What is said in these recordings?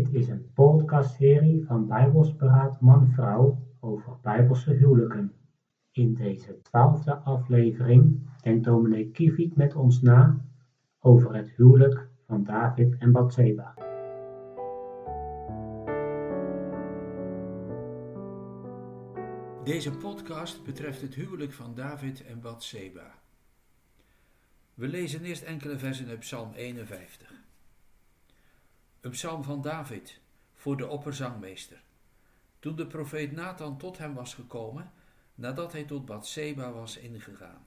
Dit is een podcastserie van Bijbelsberaad Man-Vrouw over Bijbelse huwelijken. In deze twaalfde aflevering denkt dominee Kiviet met ons na over het huwelijk van David en Bathseba. Deze podcast betreft het huwelijk van David en Bathseba. We lezen eerst enkele versen uit Psalm 51. Een psalm van David voor de opperzangmeester. Toen de profeet Nathan tot hem was gekomen, nadat hij tot Bathseba was ingegaan.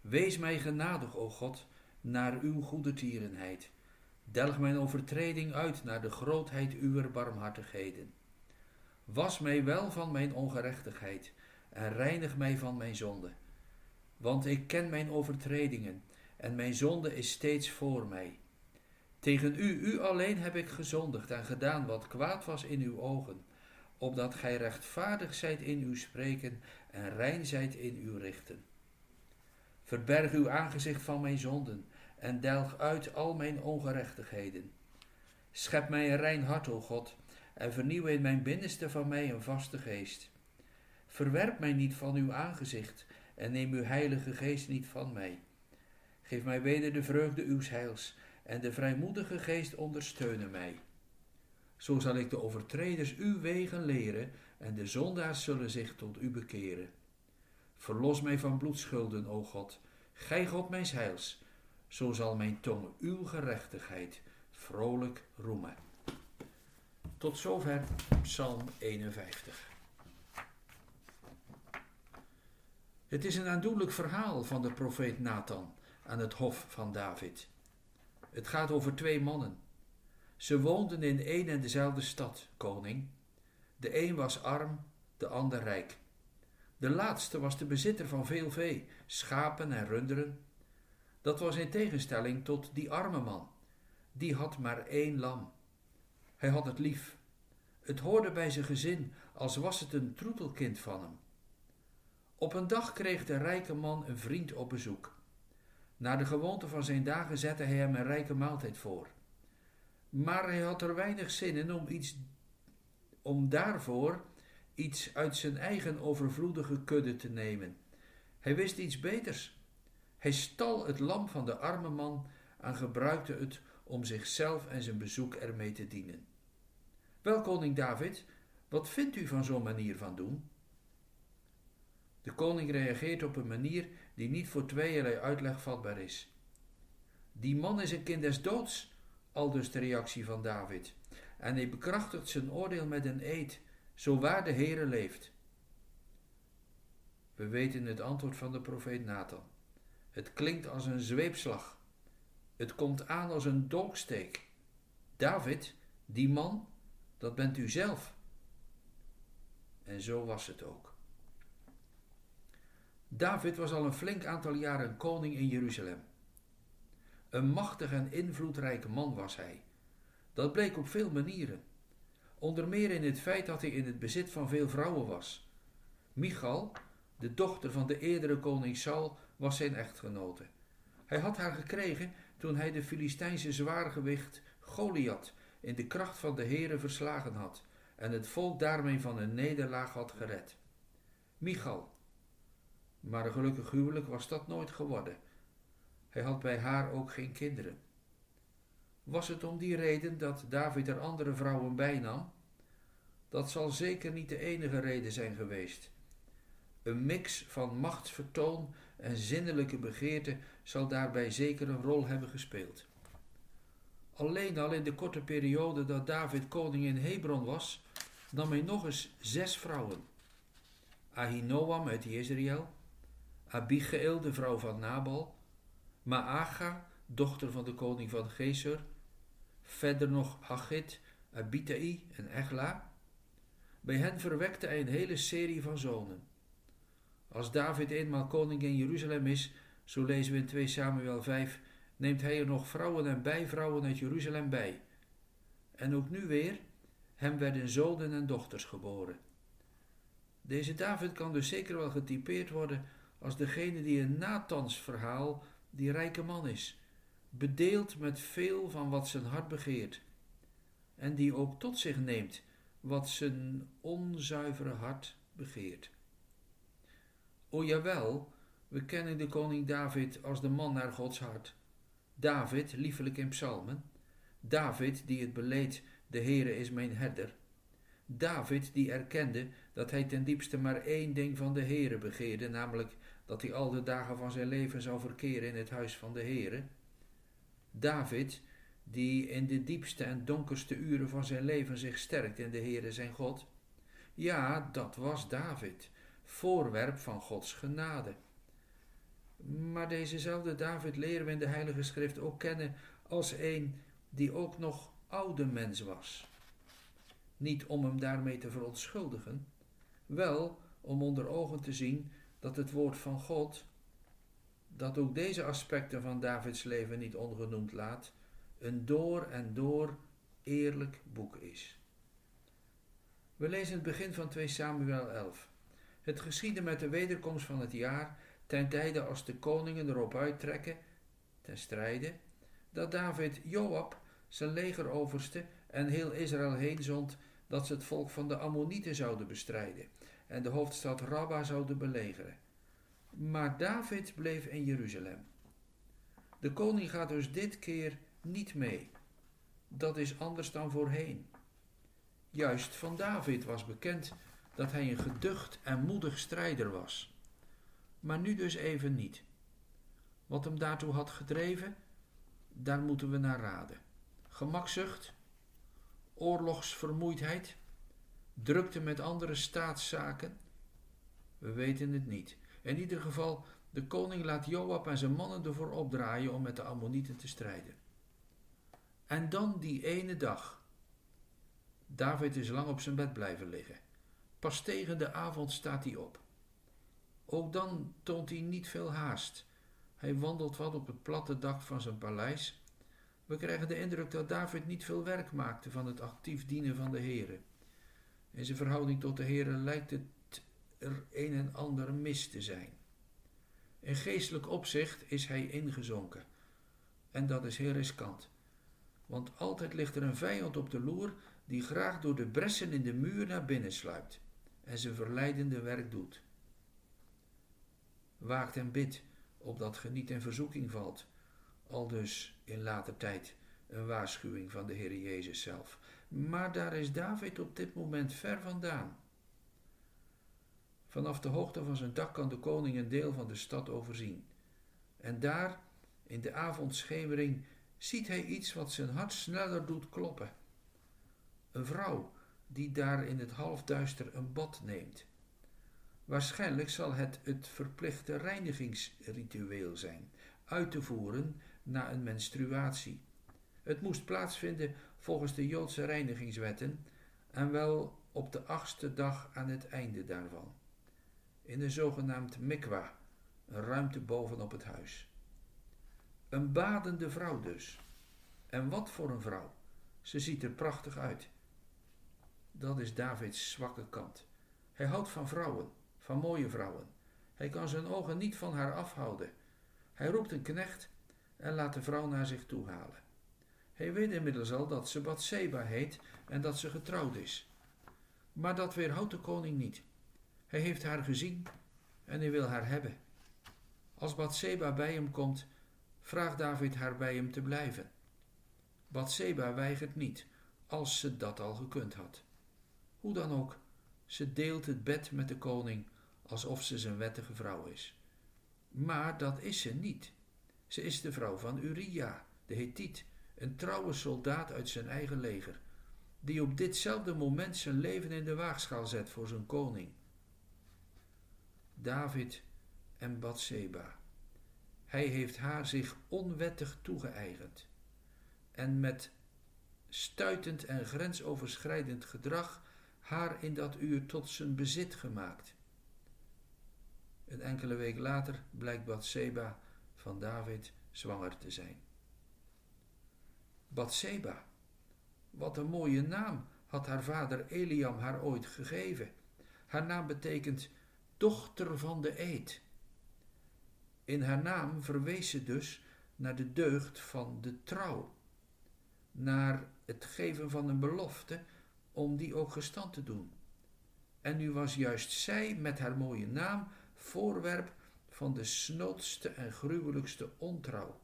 Wees mij genadig, o God, naar uw goede tierenheid. Delg mijn overtreding uit naar de grootheid uwer barmhartigheden. Was mij wel van mijn ongerechtigheid en reinig mij van mijn zonde. Want ik ken mijn overtredingen en mijn zonde is steeds voor mij. Tegen u, u alleen heb ik gezondigd en gedaan wat kwaad was in uw ogen, opdat gij rechtvaardig zijt in uw spreken en rein zijt in uw richten. Verberg uw aangezicht van mijn zonden en delg uit al mijn ongerechtigheden. Schep mij een rein hart, o God, en vernieuw in mijn binnenste van mij een vaste geest. Verwerp mij niet van uw aangezicht en neem uw heilige geest niet van mij. Geef mij weder de vreugde uws heils en de vrijmoedige geest ondersteunen mij. Zo zal ik de overtreders uw wegen leren en de zondaars zullen zich tot u bekeren. Verlos mij van bloedschulden, o God, gij God mijn heils, zo zal mijn tong uw gerechtigheid vrolijk roemen. Tot zover Psalm 51. Het is een aandoenlijk verhaal van de profeet Nathan aan het hof van David. Het gaat over twee mannen. Ze woonden in één en dezelfde stad, koning. De een was arm, de ander rijk. De laatste was de bezitter van veel vee, schapen en runderen. Dat was in tegenstelling tot die arme man. Die had maar één lam. Hij had het lief. Het hoorde bij zijn gezin, als was het een troetelkind van hem. Op een dag kreeg de rijke man een vriend op bezoek. Naar de gewoonte van zijn dagen zette hij hem een rijke maaltijd voor. Maar hij had er weinig zin in om, iets, om daarvoor iets uit zijn eigen overvloedige kudde te nemen. Hij wist iets beters. Hij stal het lam van de arme man en gebruikte het om zichzelf en zijn bezoek ermee te dienen. Wel, koning David, wat vindt u van zo'n manier van doen? De koning reageert op een manier die niet voor tweeërlei uitleg vatbaar is. Die man is een kind des doods, aldus de reactie van David, en hij bekrachtigt zijn oordeel met een eed, zo waar de Heere leeft. We weten het antwoord van de profeet Nathan. Het klinkt als een zweepslag. Het komt aan als een dolksteek. David, die man, dat bent u zelf. En zo was het ook. David was al een flink aantal jaren koning in Jeruzalem. Een machtig en invloedrijke man was hij. Dat bleek op veel manieren. Onder meer in het feit dat hij in het bezit van veel vrouwen was. Michal, de dochter van de eerdere koning Saul, was zijn echtgenote. Hij had haar gekregen toen hij de Filistijnse zwaargewicht Goliath in de kracht van de Heere verslagen had en het volk daarmee van een nederlaag had gered. Michal, maar een gelukkig huwelijk was dat nooit geworden. Hij had bij haar ook geen kinderen. Was het om die reden dat David er andere vrouwen bijnam? Dat zal zeker niet de enige reden zijn geweest. Een mix van machtsvertoon en zinnelijke begeerte zal daarbij zeker een rol hebben gespeeld. Alleen al in de korte periode dat David koning in Hebron was, nam hij nog eens zes vrouwen. Ahinoam uit Israël, Abigail, de vrouw van Nabal, Maaga, dochter van de koning van Gezer, verder nog Hagit, Abitai en Egla. Bij hen verwekte hij een hele serie van zonen. Als David eenmaal koning in Jeruzalem is, zo lezen we in 2 Samuel 5, neemt hij er nog vrouwen en bijvrouwen uit Jeruzalem bij. En ook nu weer, hem werden zonen en dochters geboren. Deze David kan dus zeker wel getypeerd worden als degene die in Nathans verhaal die rijke man is, bedeeld met veel van wat zijn hart begeert. en die ook tot zich neemt wat zijn onzuivere hart begeert. O jawel, we kennen de koning David als de man naar Gods hart. David, liefelijk in psalmen. David die het beleed, de Heere is mijn herder. David die erkende dat hij ten diepste maar één ding van de Heere begeerde, namelijk dat hij al de dagen van zijn leven zou verkeren in het huis van de Heere. David die in de diepste en donkerste uren van zijn leven zich sterkt in de Heere zijn God. Ja, dat was David, voorwerp van Gods genade. Maar dezezelfde David leren we in de Heilige Schrift ook kennen als een die ook nog oude mens was. Niet om hem daarmee te verontschuldigen, wel om onder ogen te zien dat het woord van God, dat ook deze aspecten van Davids leven niet ongenoemd laat, een door en door eerlijk boek is. We lezen het begin van 2 Samuel 11. Het geschiedde met de wederkomst van het jaar, ten tijde als de koningen erop uittrekken, ten strijde, dat David Joab, zijn legeroverste, en heel Israël heen zond, dat ze het volk van de Ammonieten zouden bestrijden en de hoofdstad Rabba zouden belegeren. Maar David bleef in Jeruzalem. De koning gaat dus dit keer niet mee. Dat is anders dan voorheen. Juist van David was bekend dat hij een geducht en moedig strijder was. Maar nu dus even niet. Wat hem daartoe had gedreven, daar moeten we naar raden. Gemakzucht, oorlogsvermoeidheid, drukte met andere staatszaken? We weten het niet. In ieder geval, de koning laat Joab en zijn mannen ervoor opdraaien om met de Ammonieten te strijden. En dan die ene dag. David is lang op zijn bed blijven liggen. Pas tegen de avond staat hij op. Ook dan toont hij niet veel haast. Hij wandelt wat op het platte dak van zijn paleis. We krijgen de indruk dat David niet veel werk maakte van het actief dienen van de Heere. In zijn verhouding tot de Heere lijkt het er een en ander mis te zijn. In geestelijk opzicht is hij ingezonken. En dat is heel riskant. Want altijd ligt er een vijand op de loer die graag door de bressen in de muur naar binnen sluipt en zijn verleidende werk doet. Waakt en bid, opdat ge niet in verzoeking valt, al dus in later tijd een waarschuwing van de Heer Jezus zelf. Maar daar is David op dit moment ver vandaan. Vanaf de hoogte van zijn dak kan de koning een deel van de stad overzien. En daar, in de avondschemering, ziet hij iets wat zijn hart sneller doet kloppen. Een vrouw die daar in het halfduister een bad neemt. Waarschijnlijk zal het het verplichte reinigingsritueel zijn, uit te voeren na een menstruatie. Het moest plaatsvinden volgens de Joodse reinigingswetten en wel op de achtste dag aan het einde daarvan. In een zogenaamd mikwa, een ruimte bovenop het huis. Een badende vrouw dus. En wat voor een vrouw. Ze ziet er prachtig uit. Dat is Davids zwakke kant. Hij houdt van vrouwen, van mooie vrouwen. Hij kan zijn ogen niet van haar afhouden. Hij roept een knecht en laat de vrouw naar zich toe halen. Hij weet inmiddels al dat ze Bathseba heet en dat ze getrouwd is. Maar dat weerhoudt de koning niet. Hij heeft haar gezien en hij wil haar hebben. Als Bathseba bij hem komt, vraagt David haar bij hem te blijven. Bathseba weigert niet, als ze dat al gekund had. Hoe dan ook, ze deelt het bed met de koning alsof ze zijn wettige vrouw is. Maar dat is ze niet. Ze is de vrouw van Uria, de Hethiet, een trouwe soldaat uit zijn eigen leger, die op ditzelfde moment zijn leven in de waagschaal zet voor zijn koning. David en Bathseba. Hij heeft haar zich onwettig toegeëigend en met stuitend en grensoverschrijdend gedrag haar in dat uur tot zijn bezit gemaakt. Een enkele week later blijkt Bathseba van David zwanger te zijn. Bathseba, wat een mooie naam had haar vader Eliam haar ooit gegeven. Haar naam betekent dochter van de eed. In haar naam verwees ze dus naar de deugd van de trouw. naar het geven van een belofte om die ook gestand te doen. En nu was juist zij met haar mooie naam voorwerp van de snoodste en gruwelijkste ontrouw.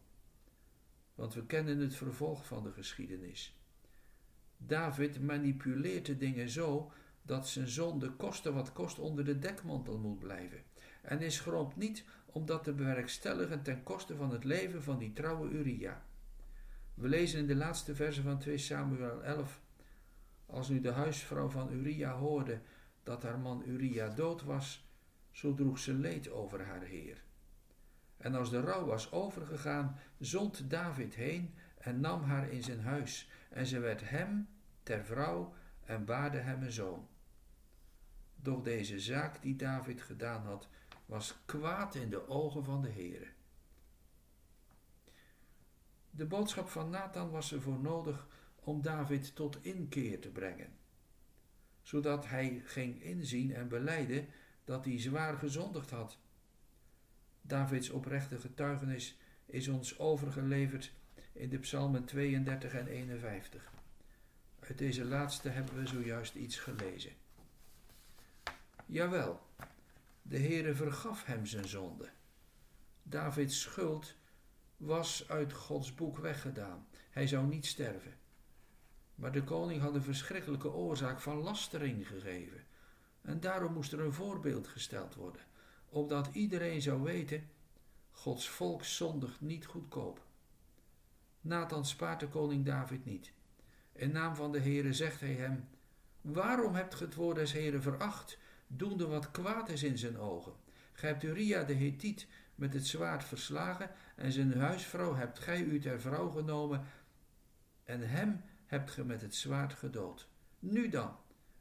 Want we kennen het vervolg van de geschiedenis. David manipuleert de dingen zo dat zijn zonde koste wat kost onder de dekmantel moet blijven. En is schroomt niet om dat te bewerkstelligen ten koste van het leven van die trouwe Uria. We lezen in de laatste verse van 2 Samuel 11. Als nu de huisvrouw van Uria hoorde dat haar man Uria dood was, zo droeg ze leed over haar heer. En als de rouw was overgegaan, zond David heen en nam haar in zijn huis, en ze werd hem ter vrouw en baarde hem een zoon. Doch deze zaak die David gedaan had, was kwaad in de ogen van de Heere. De boodschap van Nathan was ervoor nodig om David tot inkeer te brengen, zodat hij ging inzien en beleiden dat hij zwaar gezondigd had. Davids oprechte getuigenis is ons overgeleverd in de psalmen 32 en 51. Uit deze laatste hebben we zojuist iets gelezen. Jawel, de Heere vergaf hem zijn zonde. Davids schuld was uit Gods boek weggedaan. Hij zou niet sterven. Maar de koning had een verschrikkelijke oorzaak van lastering gegeven. En daarom moest er een voorbeeld gesteld worden, opdat iedereen zou weten: Gods volk zondigt niet goedkoop. Nathan spaart de koning David niet. In naam van de Heere zegt hij hem: Waarom hebt ge het woord des Heeren veracht, doende wat kwaad is in zijn ogen? Gij hebt Uria de Hethiet met het zwaard verslagen en zijn huisvrouw hebt gij u ter vrouw genomen en hem hebt ge met het zwaard gedood. Nu dan,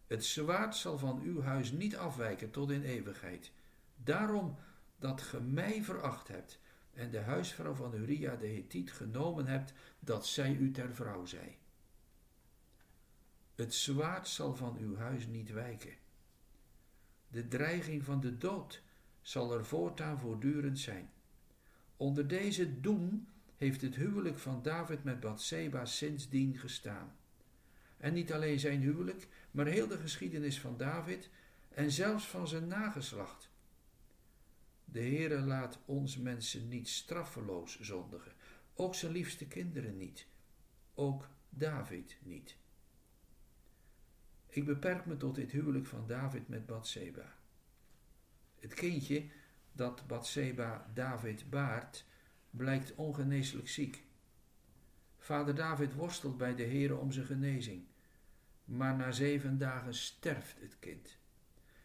het zwaard zal van uw huis niet afwijken tot in eeuwigheid. Daarom dat ge mij veracht hebt en de huisvrouw van Uria de Hethiet genomen hebt, dat zij u ter vrouw zij. Het zwaard zal van uw huis niet wijken. De dreiging van de dood zal er voortaan voortdurend zijn. Onder deze doen heeft het huwelijk van David met Bathseba sindsdien gestaan. En niet alleen zijn huwelijk, maar heel de geschiedenis van David en zelfs van zijn nageslacht. De Heere laat ons mensen niet straffeloos zondigen, ook zijn liefste kinderen niet, ook David niet. Ik beperk me tot dit huwelijk van David met Bathseba. Het kindje dat Bathseba David baart, blijkt ongeneeslijk ziek. Vader David worstelt bij de Heere om zijn genezing, maar na zeven dagen sterft het kind.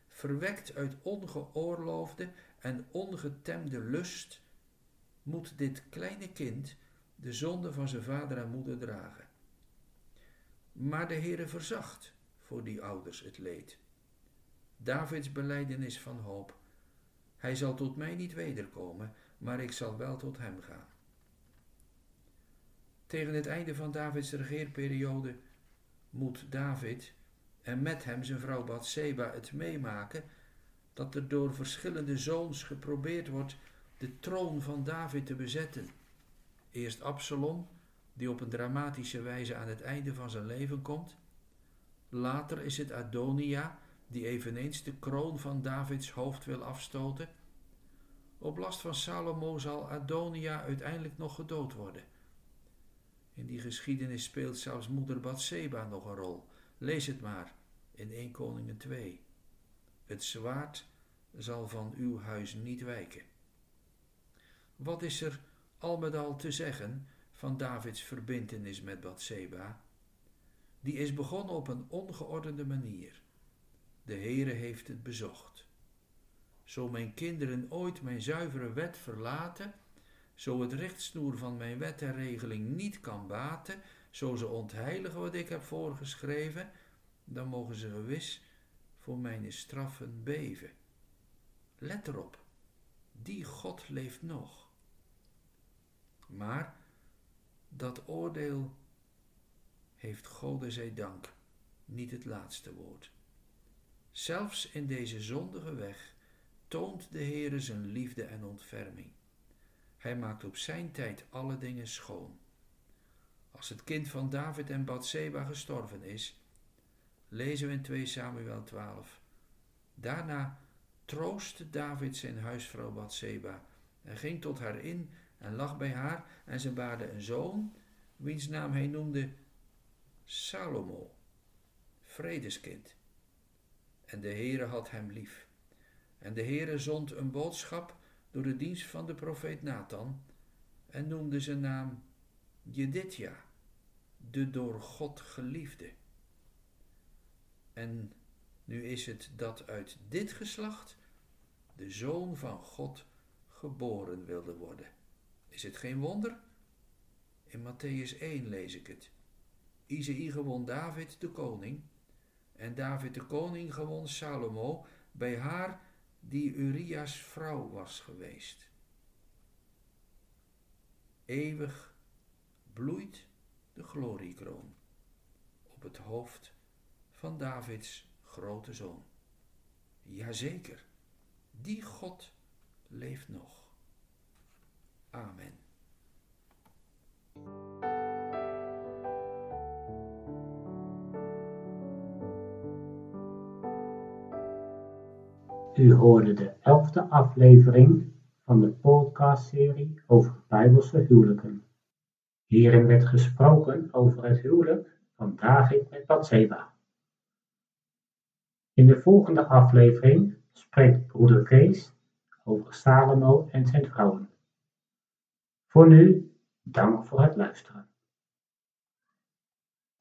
Verwekt uit ongeoorloofde en ongetemde lust, moet dit kleine kind de zonde van zijn vader en moeder dragen. Maar de Heere verzacht voor die ouders het leed. Davids beleidenis van hoop. Hij zal tot mij niet wederkomen, maar ik zal wel tot hem gaan. Tegen het einde van Davids regeerperiode moet David en met hem zijn vrouw Bathseba het meemaken dat er door verschillende zoons geprobeerd wordt de troon van David te bezetten. Eerst Absalom, die op een dramatische wijze aan het einde van zijn leven komt. Later is het Adonia, die eveneens de kroon van Davids hoofd wil afstoten. Op last van Salomo zal Adonia uiteindelijk nog gedood worden. In die geschiedenis speelt zelfs moeder Bathseba nog een rol. Lees het maar in 1 Koningen 2. Het zwaard zal van uw huis niet wijken. Wat is er al met al te zeggen van Davids verbintenis met Bathseba? Die is begonnen op een ongeordende manier. De Heere heeft het bezocht. Zo mijn kinderen ooit mijn zuivere wet verlaten, zo het rechtsnoer van mijn wet en regeling niet kan baten, zo ze ontheiligen wat ik heb voorgeschreven, dan mogen ze gewis voor mijn straffen beven. Let erop, die God leeft nog. Maar dat oordeel heeft Gode zij dank niet het laatste woord. Zelfs in deze zondige weg toont de Heere zijn liefde en ontferming. Hij maakt op zijn tijd alle dingen schoon. als het kind van David en Bathseba gestorven is, lezen we in 2 Samuel 12. Daarna troostte David zijn huisvrouw Bathseba en ging tot haar in en lag bij haar en ze baarde een zoon, wiens naam hij noemde Salomo, vredeskind. En de Heere had hem lief. En de Heere zond een boodschap door de dienst van de profeet Nathan en noemde zijn naam Jedidja, de door God geliefde. En nu is het dat uit dit geslacht de zoon van God geboren wilde worden. Is het geen wonder? In Matthäus 1 lees ik het. Izei gewon David de koning en David de koning gewon Salomo bij haar die Urias vrouw was geweest. Eeuwig bloeit de gloriekroon op het hoofd van Davids grote zoon. Jazeker, die God leeft nog. Amen. U hoorde de elfde aflevering van de podcastserie over Bijbelse huwelijken. Hierin werd gesproken over het huwelijk van David met Bathseba. In de volgende aflevering spreekt broeder Kees over Salomo en zijn vrouwen. Voor nu, dank voor het luisteren.